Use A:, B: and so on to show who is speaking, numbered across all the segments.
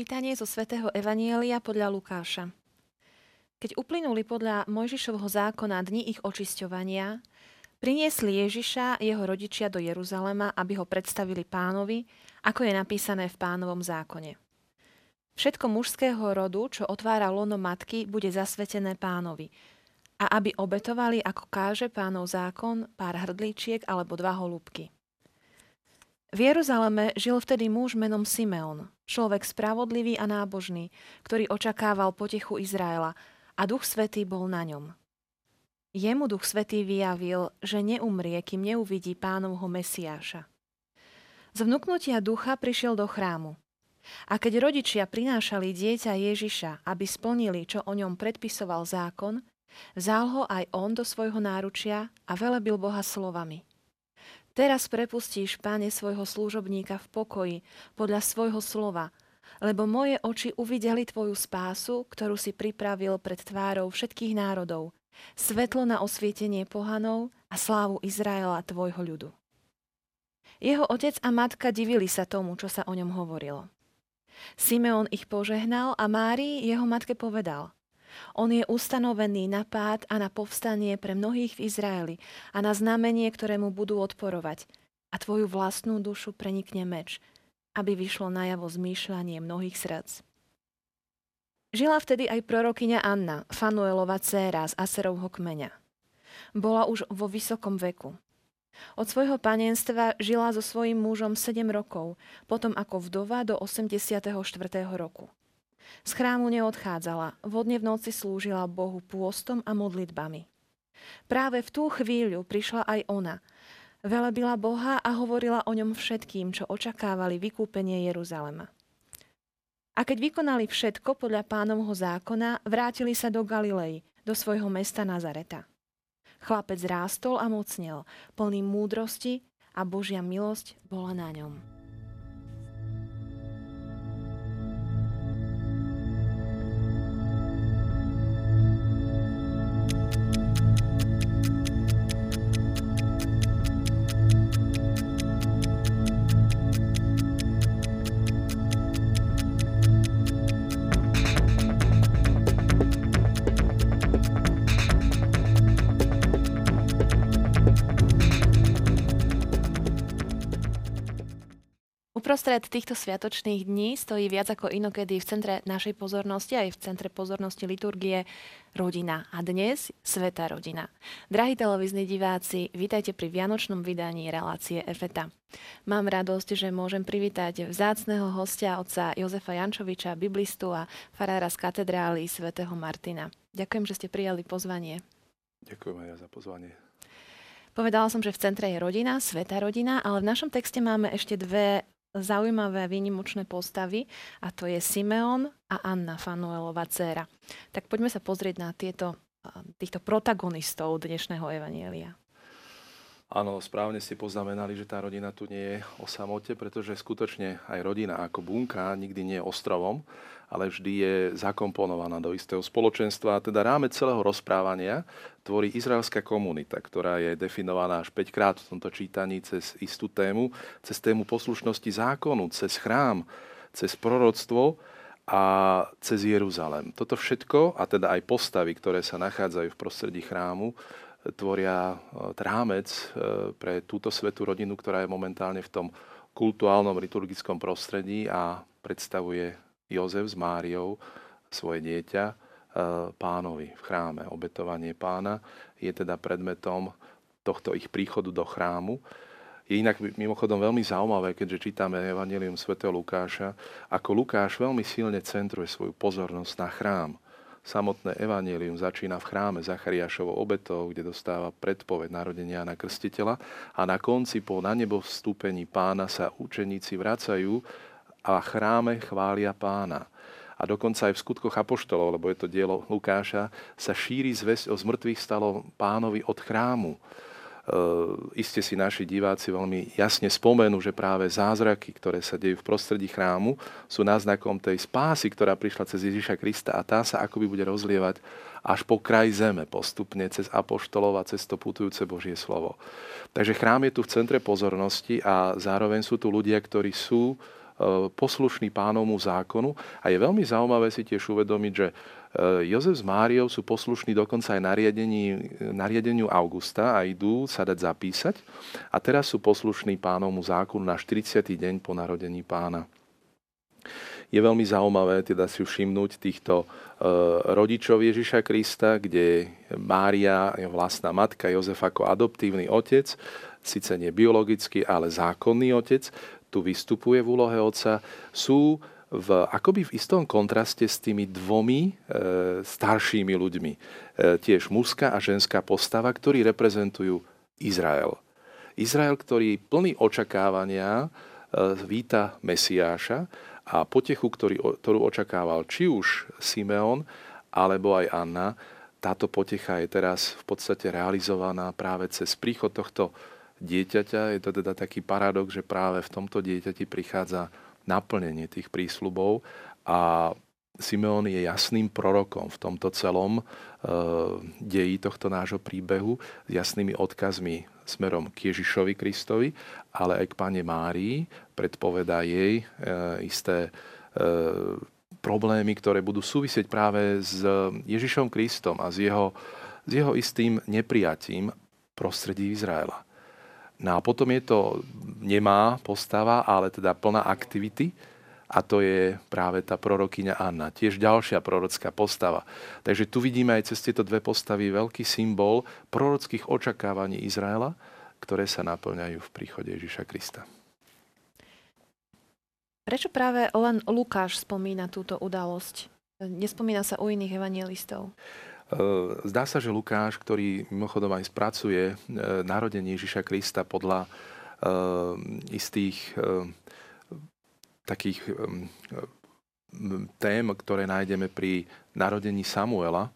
A: Čítanie zo svätého Evanielia podľa Lukáša. Keď uplynuli podľa Mojžišovho zákona dni ich očisťovania, priniesli Ježiša jeho rodičia do Jeruzalema, aby ho predstavili pánovi, ako je napísané v pánovom zákone. Všetko mužského rodu, čo otvára lono matky, bude zasvetené pánovi. A aby obetovali, ako káže pánov zákon, pár hrdličiek alebo dva holúbky. V Jeruzaleme žil vtedy muž menom Simeon, človek spravodlivý a nábožný, ktorý očakával potechu Izraela a Duch Svetý bol na ňom. Jemu Duch Svetý vyjavil, že neumrie, kým neuvidí pánovho Mesiáša. Z vnúknutia ducha prišiel do chrámu. A keď rodičia prinášali dieťa Ježiša, aby splnili, čo o ňom predpisoval zákon, vzal ho aj on do svojho náručia a velebil Boha slovami – Teraz prepustíš, páne, svojho služobníka v pokoji, podľa svojho slova, lebo moje oči uvideli tvoju spásu, ktorú si pripravil pred tvárou všetkých národov, svetlo na osvietenie pohanov a slávu Izraela, tvojho ľudu. Jeho otec a matka divili sa tomu, čo sa o ňom hovorilo. Simeon ich požehnal a Márii, jeho matke, povedal – on je ustanovený na pád a na povstanie pre mnohých v Izraeli a na znamenie, ktoré mu budú odporovať. A tvoju vlastnú dušu prenikne meč, aby vyšlo najavo zmýšľanie mnohých srdc. Žila vtedy aj prorokyňa Anna, Fanuelova dcéra z Aserovho kmeňa. Bola už vo vysokom veku. Od svojho panenstva žila so svojím mužom 7 rokov, potom ako vdova do 84. roku. Z chrámu neodchádzala, vodne v noci slúžila Bohu pôstom a modlitbami. Práve v tú chvíľu prišla aj ona. Velebila Boha a hovorila o ňom všetkým, čo očakávali vykúpenie Jeruzalema. A keď vykonali všetko podľa pánovho zákona, vrátili sa do Galilei, do svojho mesta Nazareta. Chlapec rástol a mocnel, plný múdrosti a Božia milosť bola na ňom. Uprostred týchto sviatočných dní stojí viac ako inokedy v centre našej pozornosti aj v centre pozornosti liturgie rodina. A dnes Sveta rodina. Drahí televízni diváci, vítajte pri vianočnom vydaní relácie EFETA. Mám radosť, že môžem privítať vzácného hostia otca Jozefa Jančoviča, biblistu a farára z katedrály svätého Martina. Ďakujem, že ste prijali pozvanie.
B: Ďakujem aj ja za pozvanie.
A: Povedala som, že v centre je rodina, sveta rodina, ale v našom texte máme ešte dve zaujímavé výnimočné postavy a to je Simeon a Anna Fanuelova dcéra. Tak poďme sa pozrieť na tieto, týchto protagonistov dnešného Evanielia.
B: Áno, správne ste poznamenali, že tá rodina tu nie je o samote, pretože skutočne aj rodina ako bunka nikdy nie je ostrovom, ale vždy je zakomponovaná do istého spoločenstva. Teda rámec celého rozprávania tvorí izraelská komunita, ktorá je definovaná až 5 krát v tomto čítaní cez istú tému, cez tému poslušnosti zákonu, cez chrám, cez proroctvo a cez Jeruzalem. Toto všetko, a teda aj postavy, ktoré sa nachádzajú v prostredí chrámu, tvoria e, rámec e, pre túto svetú rodinu, ktorá je momentálne v tom kultuálnom liturgickom prostredí a predstavuje Jozef s Máriou svoje dieťa e, pánovi v chráme. Obetovanie pána je teda predmetom tohto ich príchodu do chrámu. Je inak mimochodom veľmi zaujímavé, keďže čítame Evangelium sv. Lukáša, ako Lukáš veľmi silne centruje svoju pozornosť na chrám. Samotné evanelium začína v chráme Zachariášovou obetou, kde dostáva predpoveď narodenia na krstiteľa a na konci po na nebo vstúpení pána sa učeníci vracajú a chráme chvália pána. A dokonca aj v skutkoch apoštolov, lebo je to dielo Lukáša, sa šíri zväzť o zmrtvých stalo pánovi od chrámu. E, iste si naši diváci veľmi jasne spomenú, že práve zázraky, ktoré sa dejú v prostredí chrámu, sú náznakom tej spásy, ktorá prišla cez Ježiša Krista a tá sa akoby bude rozlievať až po kraj zeme postupne cez apoštolov a cez to putujúce Božie slovo. Takže chrám je tu v centre pozornosti a zároveň sú tu ľudia, ktorí sú poslušný pánovmu zákonu. A je veľmi zaujímavé si tiež uvedomiť, že Jozef s Máriou sú poslušní dokonca aj nariadeniu Augusta a idú sa dať zapísať. A teraz sú poslušní pánovmu zákonu na 40. deň po narodení pána. Je veľmi zaujímavé teda si všimnúť týchto rodičov Ježiša Krista, kde Mária je vlastná matka, Jozef ako adoptívny otec, síce nie biologický, ale zákonný otec, tu vystupuje v úlohe otca, sú v, akoby v istom kontraste s tými dvomi e, staršími ľuďmi. E, tiež mužská a ženská postava, ktorí reprezentujú Izrael. Izrael, ktorý plný očakávania e, víta Mesiáša a potechu, ktorý, ktorú očakával či už Simeon alebo aj Anna, táto potecha je teraz v podstate realizovaná práve cez príchod tohto dieťaťa. Je to teda taký paradox, že práve v tomto dieťati prichádza naplnenie tých prísľubov a Simeon je jasným prorokom v tomto celom e, deji tohto nášho príbehu s jasnými odkazmi smerom k Ježišovi Kristovi, ale aj k Pane Márii, predpovedá jej e, isté e, problémy, ktoré budú súvisieť práve s Ježišom Kristom a s jeho, s jeho istým neprijatím prostredí Izraela. No a potom je to nemá postava, ale teda plná aktivity a to je práve tá prorokyňa Anna. Tiež ďalšia prorocká postava. Takže tu vidíme aj cez tieto dve postavy veľký symbol prorockých očakávaní Izraela, ktoré sa naplňajú v príchode Ježiša Krista.
A: Prečo práve len Lukáš spomína túto udalosť? Nespomína sa u iných evangelistov?
B: Eh, zdá sa, že Lukáš, ktorý mimochodom aj spracuje eh, narodenie Ježiša Krista podľa eh, istých takých tém, ktoré nájdeme pri narodení Samuela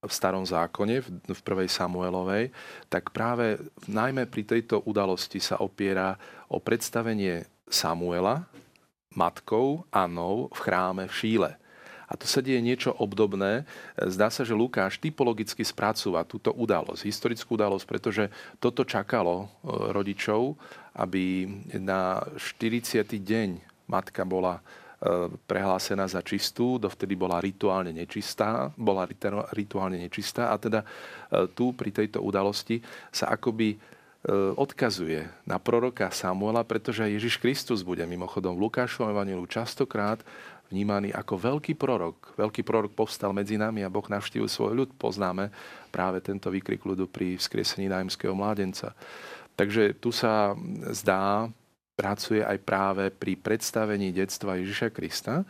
B: v starom zákone, v prvej Samuelovej, tak práve najmä pri tejto udalosti sa opiera o predstavenie Samuela matkou Anou v chráme v Šíle. A tu sa deje niečo obdobné. Zdá sa, že Lukáš typologicky spracúva túto udalosť, historickú udalosť, pretože toto čakalo e, rodičov, aby na 40. deň matka bola e, prehlásená za čistú, dovtedy bola rituálne nečistá, bola rituálne nečistá a teda e, tu pri tejto udalosti sa akoby odkazuje na proroka Samuela, pretože Ježiš Kristus bude mimochodom v Lukášovom evanilu častokrát vnímaný ako veľký prorok. Veľký prorok povstal medzi nami a Boh navštívil svoj ľud. Poznáme práve tento výkrik ľudu pri vzkriesení nájomského mládenca. Takže tu sa zdá, pracuje aj práve pri predstavení detstva Ježiša Krista e,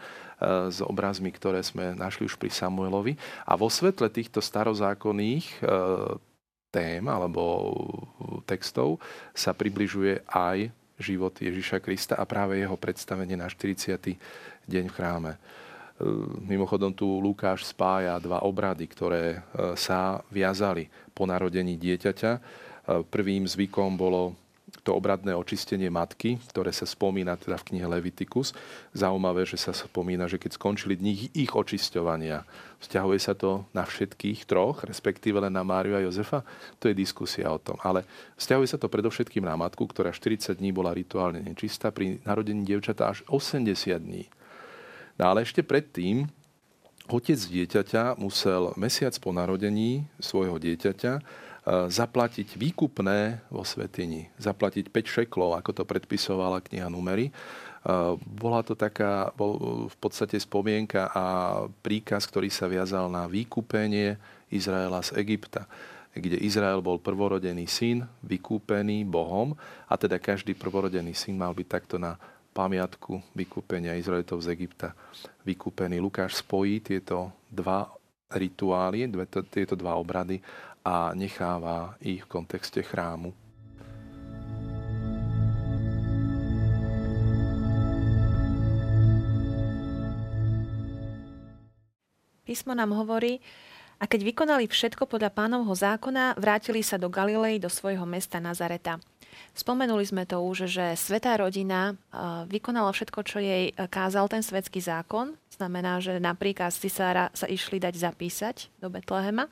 B: s obrazmi, ktoré sme našli už pri Samuelovi. A vo svetle týchto starozákonných e, tém alebo textov sa približuje aj život Ježiša Krista a práve jeho predstavenie na 40 deň v chráme. E, mimochodom tu Lukáš spája dva obrady, ktoré e, sa viazali po narodení dieťaťa. E, prvým zvykom bolo to obradné očistenie matky, ktoré sa spomína teda v knihe Leviticus. Zaujímavé, že sa spomína, že keď skončili dni ich očisťovania, vzťahuje sa to na všetkých troch, respektíve len na Máriu a Jozefa, to je diskusia o tom. Ale vzťahuje sa to predovšetkým na matku, ktorá 40 dní bola rituálne nečistá, pri narodení dievčata až 80 dní. No ale ešte predtým otec dieťaťa musel mesiac po narodení svojho dieťaťa e, zaplatiť výkupné vo svetini. Zaplatiť 5 šeklov, ako to predpisovala kniha Numery. E, bola to taká bol v podstate spomienka a príkaz, ktorý sa viazal na vykúpenie Izraela z Egypta kde Izrael bol prvorodený syn, vykúpený Bohom a teda každý prvorodený syn mal byť takto na pamiatku vykúpenia Izraelitov z Egypta vykúpený. Lukáš spojí tieto dva rituály, tieto dva obrady a necháva ich v kontexte chrámu.
A: Písmo nám hovorí, a keď vykonali všetko podľa pánovho zákona, vrátili sa do Galilei, do svojho mesta Nazareta. Spomenuli sme to už, že svetá rodina vykonala všetko, čo jej kázal ten svetský zákon. Znamená, že napríklad cisára sa išli dať zapísať do Betlehema.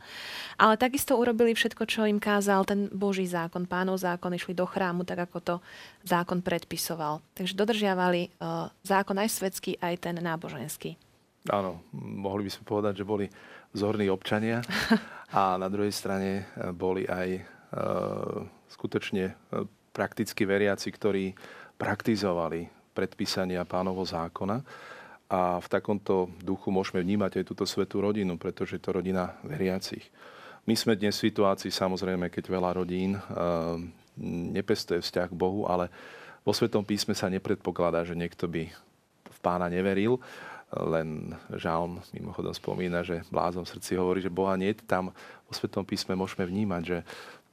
A: Ale takisto urobili všetko, čo im kázal ten Boží zákon, pánov zákon, išli do chrámu, tak ako to zákon predpisoval. Takže dodržiavali zákon aj svetský, aj ten náboženský.
B: Áno, mohli by sme povedať, že boli vzorní občania a na druhej strane boli aj e, skutočne prakticky veriaci, ktorí praktizovali predpísania pánovo zákona. A v takomto duchu môžeme vnímať aj túto svetú rodinu, pretože je to rodina veriacich. My sme dnes v situácii, samozrejme, keď veľa rodín e, nepestuje vzťah k Bohu, ale vo Svetom písme sa nepredpokladá, že niekto by v pána neveril. Len žalm mimochodom spomína, že blázon srdci hovorí, že Boha nie tam vo Svetom písme môžeme vnímať, že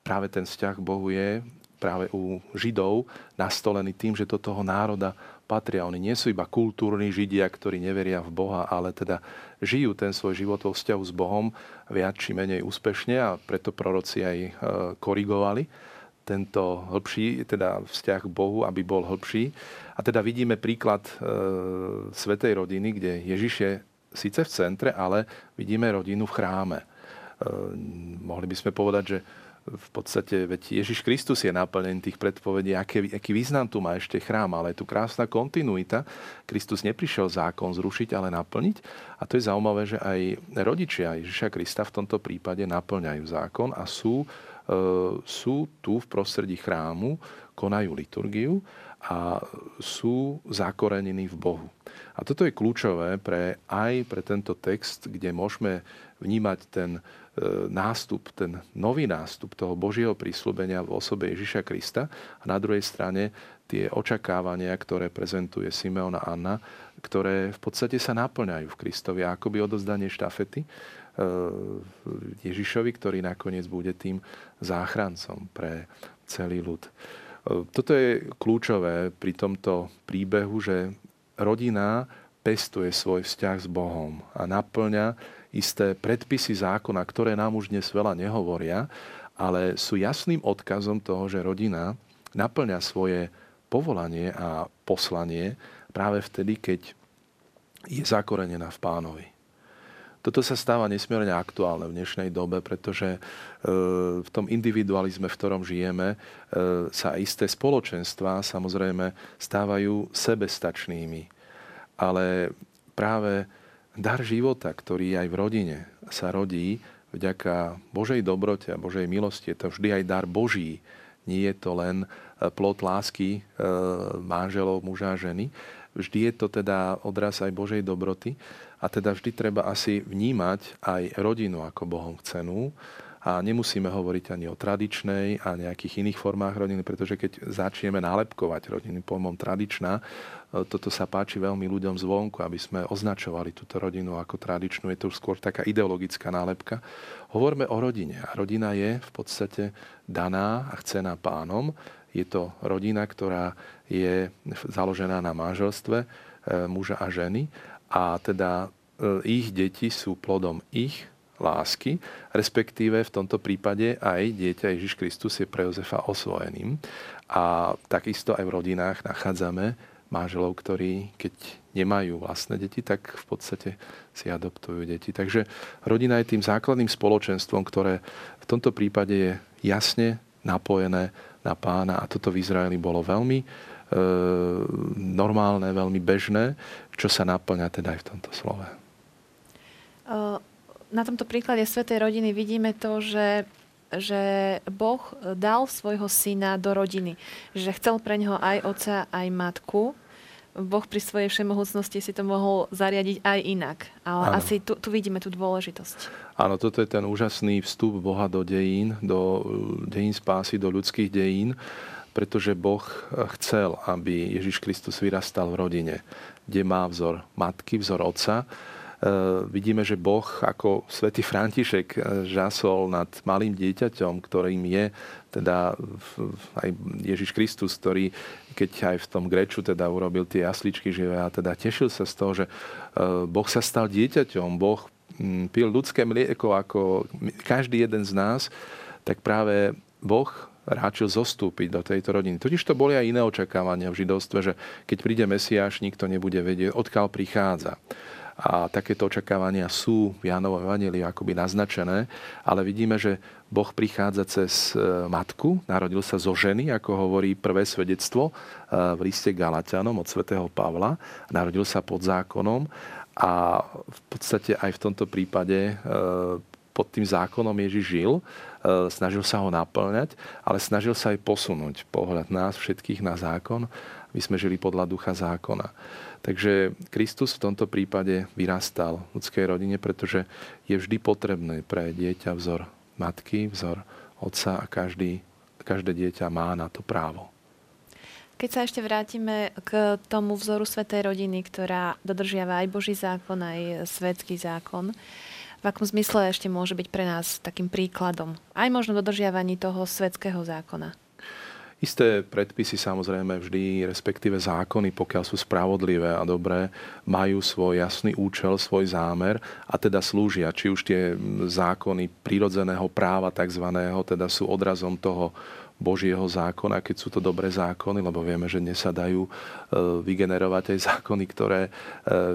B: práve ten vzťah k Bohu je práve u Židov nastolený tým, že do toho národa patria. Oni nie sú iba kultúrni Židia, ktorí neveria v Boha, ale teda žijú ten svoj život vo vzťahu s Bohom viac či menej úspešne a preto proroci aj e, korigovali tento hĺbší, teda vzťah k Bohu, aby bol hĺbší. A teda vidíme príklad e, Svetej rodiny, kde Ježiš je síce v centre, ale vidíme rodinu v chráme. E, mohli by sme povedať, že v podstate, veď Ježiš Kristus je naplnený tých predpovedí, aký, aký význam tu má ešte chrám, ale je tu krásna kontinuita. Kristus neprišiel zákon zrušiť, ale naplniť. A to je zaujímavé, že aj rodičia Ježiša Krista v tomto prípade naplňajú zákon a sú, e, sú tu v prostredí chrámu, konajú liturgiu a sú zakorenení v Bohu. A toto je kľúčové pre, aj pre tento text, kde môžeme vnímať ten nástup, ten nový nástup toho Božieho prísľubenia v osobe Ježiša Krista a na druhej strane tie očakávania, ktoré prezentuje Simeon a Anna, ktoré v podstate sa naplňajú v Kristovi, akoby odozdanie štafety e, Ježišovi, ktorý nakoniec bude tým záchrancom pre celý ľud. E, toto je kľúčové pri tomto príbehu, že rodina pestuje svoj vzťah s Bohom a naplňa isté predpisy zákona, ktoré nám už dnes veľa nehovoria, ale sú jasným odkazom toho, že rodina naplňa svoje povolanie a poslanie práve vtedy, keď je zakorenená v pánovi. Toto sa stáva nesmierne aktuálne v dnešnej dobe, pretože e, v tom individualizme, v ktorom žijeme, e, sa isté spoločenstva samozrejme stávajú sebestačnými. Ale práve dar života, ktorý aj v rodine sa rodí vďaka Božej dobrote a Božej milosti. Je to vždy aj dar Boží. Nie je to len e, plot lásky e, manželov, muža a ženy. Vždy je to teda odraz aj Božej dobroty. A teda vždy treba asi vnímať aj rodinu ako Bohom chcenú. A nemusíme hovoriť ani o tradičnej a nejakých iných formách rodiny, pretože keď začneme nálepkovať rodiny pojmom tradičná, toto sa páči veľmi ľuďom zvonku, aby sme označovali túto rodinu ako tradičnú. Je to už skôr taká ideologická nálepka. Hovorme o rodine. A rodina je v podstate daná a chcená pánom. Je to rodina, ktorá je založená na manželstve e, muža a ženy. A teda e, ich deti sú plodom ich lásky, respektíve v tomto prípade aj dieťa Ježiš Kristus je pre Jozefa osvojeným. A takisto aj v rodinách nachádzame manželov, ktorí keď nemajú vlastné deti, tak v podstate si adoptujú deti. Takže rodina je tým základným spoločenstvom, ktoré v tomto prípade je jasne napojené na pána a toto v Izraeli bolo veľmi e, normálne, veľmi bežné, čo sa naplňa teda aj v tomto slove.
A: Na tomto príklade Svetej rodiny vidíme to, že že Boh dal svojho syna do rodiny. Že chcel pre neho aj otca, aj matku. Boh pri svojej všemohúcnosti si to mohol zariadiť aj inak. Ale ano. asi tu, tu vidíme tú dôležitosť.
B: Áno, toto je ten úžasný vstup Boha do dejín, do dejín spásy, do ľudských dejín, pretože Boh chcel, aby Ježiš Kristus vyrastal v rodine, kde má vzor matky, vzor otca E, vidíme, že Boh ako svätý František e, žasol nad malým dieťaťom, ktorým je teda aj Ježiš Kristus, ktorý keď aj v tom Greču teda urobil tie jasličky živé a teda tešil sa z toho, že e, Boh sa stal dieťaťom, Boh pil ľudské mlieko ako každý jeden z nás, tak práve Boh ráčil zostúpiť do tejto rodiny. Totiž to boli aj iné očakávania v židovstve, že keď príde Mesiáš, nikto nebude vedieť, odkiaľ prichádza. A takéto očakávania sú v Jánovom Evangeliu akoby naznačené, ale vidíme, že Boh prichádza cez e, matku, narodil sa zo ženy, ako hovorí prvé svedectvo e, v liste Galatianom od svätého Pavla. Narodil sa pod zákonom a v podstate aj v tomto prípade e, pod tým zákonom Ježiš žil, snažil sa ho naplňať, ale snažil sa aj posunúť pohľad nás všetkých na zákon. My sme žili podľa ducha zákona. Takže Kristus v tomto prípade vyrastal v ľudskej rodine, pretože je vždy potrebné pre dieťa vzor matky, vzor otca a každý, každé dieťa má na to právo.
A: Keď sa ešte vrátime k tomu vzoru Svetej rodiny, ktorá dodržiava aj Boží zákon, aj svetský zákon, v akom zmysle ešte môže byť pre nás takým príkladom? Aj možno dodržiavaní toho svetského zákona.
B: Isté predpisy samozrejme vždy, respektíve zákony, pokiaľ sú spravodlivé a dobré, majú svoj jasný účel, svoj zámer a teda slúžia. Či už tie zákony prírodzeného práva takzvaného, teda sú odrazom toho Božieho zákona, keď sú to dobré zákony, lebo vieme, že dnes sa dajú e, vygenerovať aj zákony, ktoré e,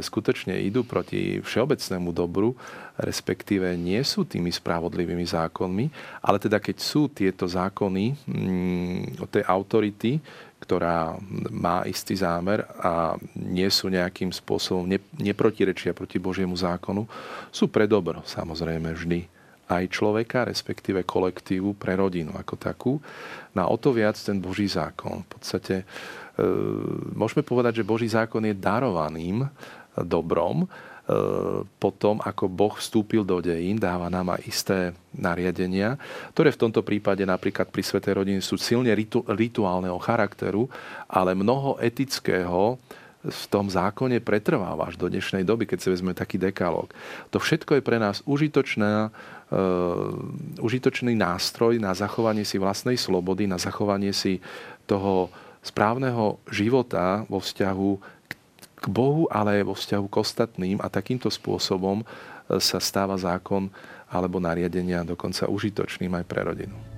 B: skutočne idú proti všeobecnému dobru, respektíve nie sú tými spravodlivými zákonmi, ale teda keď sú tieto zákony mm, od tej autority, ktorá má istý zámer a nie sú nejakým spôsobom, neprotirečia proti Božiemu zákonu, sú pre dobro samozrejme vždy aj človeka, respektíve kolektívu pre rodinu ako takú. Na o to viac ten Boží zákon. V podstate e, môžeme povedať, že Boží zákon je darovaným dobrom, e, potom, ako Boh vstúpil do dejín, dáva nám aj isté nariadenia, ktoré v tomto prípade napríklad pri Svetej rodine sú silne ritu, rituálneho charakteru, ale mnoho etického v tom zákone pretrváva až do dnešnej doby, keď si vezme taký dekalóg. To všetko je pre nás užitočné, uh, užitočný nástroj na zachovanie si vlastnej slobody, na zachovanie si toho správneho života vo vzťahu k Bohu, ale aj vo vzťahu k ostatným a takýmto spôsobom e, sa stáva zákon alebo nariadenia dokonca užitočným aj pre rodinu.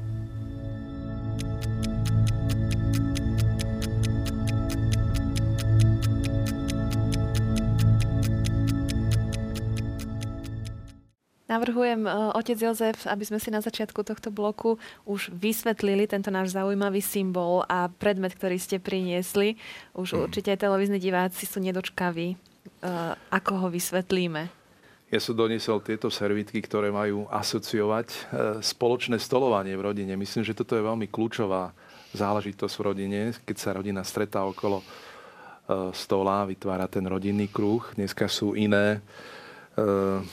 A: Navrhujem, e, otec Jozef, aby sme si na začiatku tohto bloku už vysvetlili tento náš zaujímavý symbol a predmet, ktorý ste priniesli. Už mm. určite aj televízni diváci sú nedočkaví, e, ako ho vysvetlíme.
B: Ja som doniesol tieto servitky, ktoré majú asociovať e, spoločné stolovanie v rodine. Myslím, že toto je veľmi kľúčová záležitosť v rodine, keď sa rodina stretá okolo stola, vytvára ten rodinný kruh. Dneska sú iné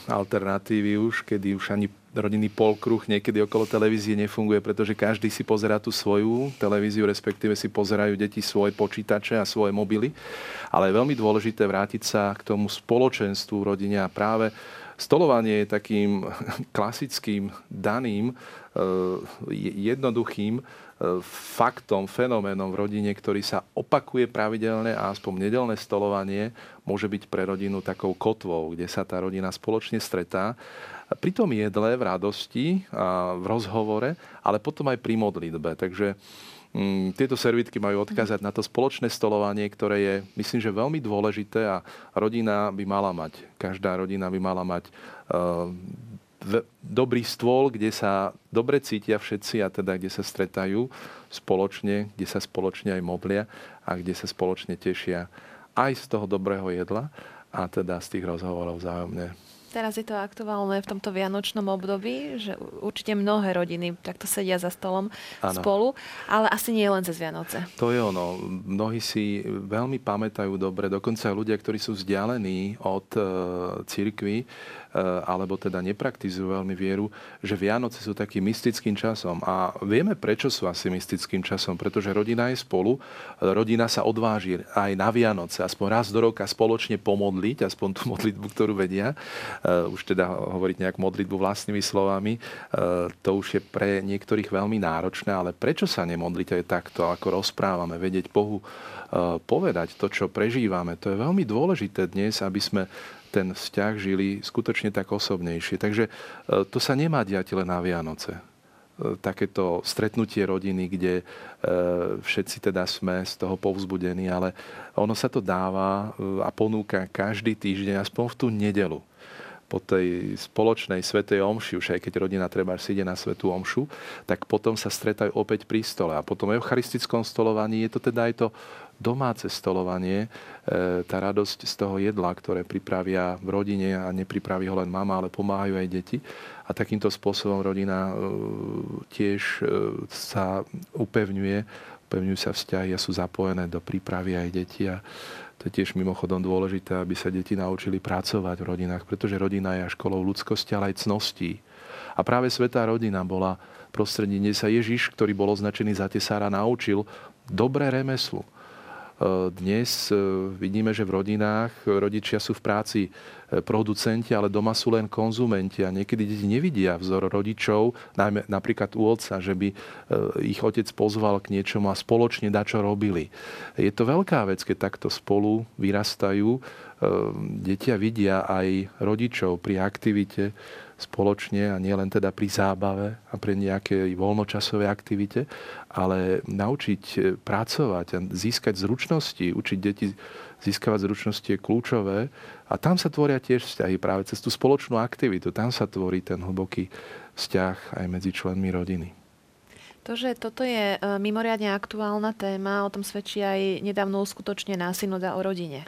B: alternatívy už, kedy už ani rodinný polkruh niekedy okolo televízie nefunguje, pretože každý si pozerá tú svoju televíziu, respektíve si pozerajú deti svoje počítače a svoje mobily. Ale je veľmi dôležité vrátiť sa k tomu spoločenstvu v rodine a práve stolovanie je takým klasickým, daným, eh, jednoduchým faktom, fenoménom v rodine, ktorý sa opakuje pravidelne a aspoň nedelné stolovanie môže byť pre rodinu takou kotvou, kde sa tá rodina spoločne stretá pri tom jedle, v radosti, a v rozhovore, ale potom aj pri modlitbe. Takže mm, tieto servitky majú odkázať na to spoločné stolovanie, ktoré je, myslím, že veľmi dôležité a rodina by mala mať, každá rodina by mala mať uh, dobrý stôl, kde sa dobre cítia všetci a teda kde sa stretajú spoločne, kde sa spoločne aj modlia a kde sa spoločne tešia aj z toho dobrého jedla a teda z tých rozhovorov vzájomne.
A: Teraz je to aktuálne v tomto vianočnom období, že určite mnohé rodiny takto sedia za stolom ano. spolu, ale asi nie len cez Vianoce.
B: To je ono. Mnohí si veľmi pamätajú dobre, dokonca ľudia, ktorí sú vzdialení od e, cirkvy, Eh, alebo teda nepraktizujú veľmi vieru, že Vianoce sú takým mystickým časom. A vieme, prečo sú asi mystickým časom, pretože rodina je spolu, rodina sa odváži aj na Vianoce, aspoň raz do roka spoločne pomodliť, aspoň tú modlitbu, ktorú vedia. Eh, už teda hovoriť nejak modlitbu vlastnými slovami, eh, to už je pre niektorých veľmi náročné, ale prečo sa nemodliť aj takto, ako rozprávame, vedieť Bohu povedať to, čo prežívame. To je veľmi dôležité dnes, aby sme ten vzťah žili skutočne tak osobnejšie. Takže e, to sa nemá diať len na Vianoce. takéto stretnutie rodiny, kde všetci teda sme z toho povzbudení, ale ono sa to dáva a ponúka každý týždeň, aspoň v tú nedelu po tej spoločnej svetej omši, už aj keď rodina treba si ide na svetú omšu, tak potom sa stretajú opäť pri stole. A potom v eucharistickom stolovaní je to teda aj to domáce stolovanie, e, tá radosť z toho jedla, ktoré pripravia v rodine a nepripraví ho len mama, ale pomáhajú aj deti. A takýmto spôsobom rodina e, tiež e, sa upevňuje, upevňujú sa vzťahy a sú zapojené do prípravy aj deti. A to je tiež mimochodom dôležité, aby sa deti naučili pracovať v rodinách, pretože rodina je školou ľudskosti, ale aj cností. A práve Svetá rodina bola prostredí, kde sa Ježiš, ktorý bol označený za tesára, naučil dobré remeslo dnes e, vidíme, že v rodinách rodičia sú v práci producenti, ale doma sú len konzumenti a niekedy deti nevidia vzor rodičov, najmä napríklad u otca, že by ich otec pozval k niečomu a spoločne čo robili. Je to veľká vec, keď takto spolu vyrastajú. Detia vidia aj rodičov pri aktivite, spoločne a nie len teda pri zábave a pri nejakej voľnočasovej aktivite, ale naučiť e, pracovať a získať zručnosti, učiť deti získavať zručnosti je kľúčové a tam sa tvoria tiež vzťahy práve cez tú spoločnú aktivitu. Tam sa tvorí ten hlboký vzťah aj medzi členmi rodiny.
A: To, že toto je e, mimoriadne aktuálna téma, o tom svedčí aj nedávno uskutočnená synoda o rodine.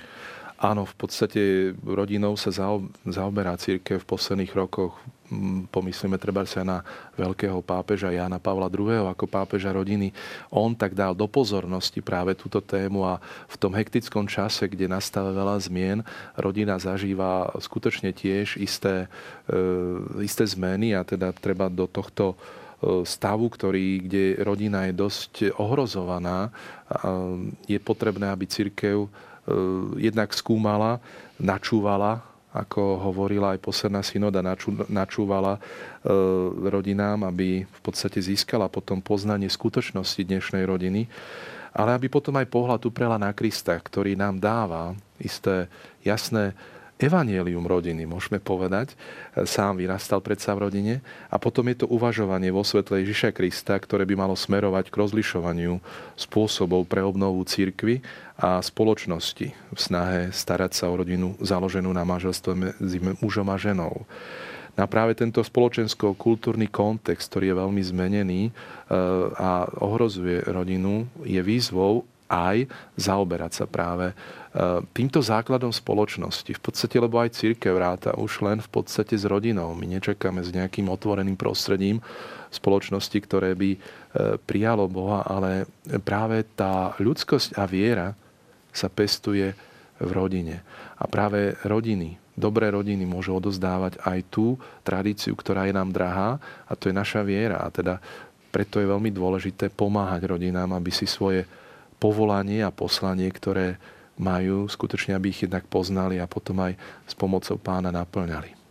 B: Áno, v podstate rodinou sa zaoberá církev v posledných rokoch. Mm, pomyslíme treba sa na veľkého pápeža Jana Pavla II. ako pápeža rodiny. On tak dal do pozornosti práve túto tému a v tom hektickom čase, kde nastáva veľa zmien, rodina zažíva skutočne tiež isté, e, isté zmeny a teda treba do tohto e, stavu, ktorý, kde rodina je dosť ohrozovaná, je potrebné, aby církev jednak skúmala, načúvala, ako hovorila aj posledná synoda, načúvala e, rodinám, aby v podstate získala potom poznanie skutočnosti dnešnej rodiny, ale aby potom aj pohľad uprela na Krista, ktorý nám dáva isté jasné evanielium rodiny, môžeme povedať. Sám vyrastal predsa v rodine. A potom je to uvažovanie vo svetle Ježiša Krista, ktoré by malo smerovať k rozlišovaniu spôsobov pre obnovu církvy a spoločnosti v snahe starať sa o rodinu založenú na manželstve medzi mužom a ženou. Na práve tento spoločensko-kultúrny kontext, ktorý je veľmi zmenený e, a ohrozuje rodinu, je výzvou aj zaoberať sa práve týmto základom spoločnosti. V podstate, lebo aj církev ráta už len v podstate s rodinou. My nečakáme s nejakým otvoreným prostredím spoločnosti, ktoré by eh, prijalo Boha, ale práve tá ľudskosť a viera sa pestuje v rodine. A práve rodiny, dobré rodiny môžu odozdávať aj tú tradíciu, ktorá je nám drahá a to je naša viera. A teda preto je veľmi dôležité pomáhať rodinám, aby si svoje povolanie a poslanie, ktoré majú, skutočne, aby ich jednak poznali a potom aj s pomocou pána naplňali.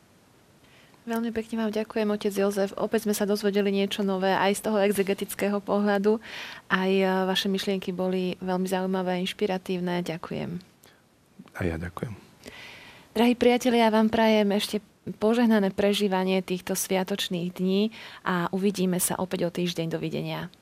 A: Veľmi pekne vám ďakujem, otec Jozef. Opäť sme sa dozvedeli niečo nové aj z toho exegetického pohľadu. Aj e, vaše myšlienky boli veľmi zaujímavé a inšpiratívne. Ďakujem.
B: A ja ďakujem.
A: Drahí priatelia, ja vám prajem ešte požehnané prežívanie týchto sviatočných dní a uvidíme sa opäť o týždeň. Dovidenia.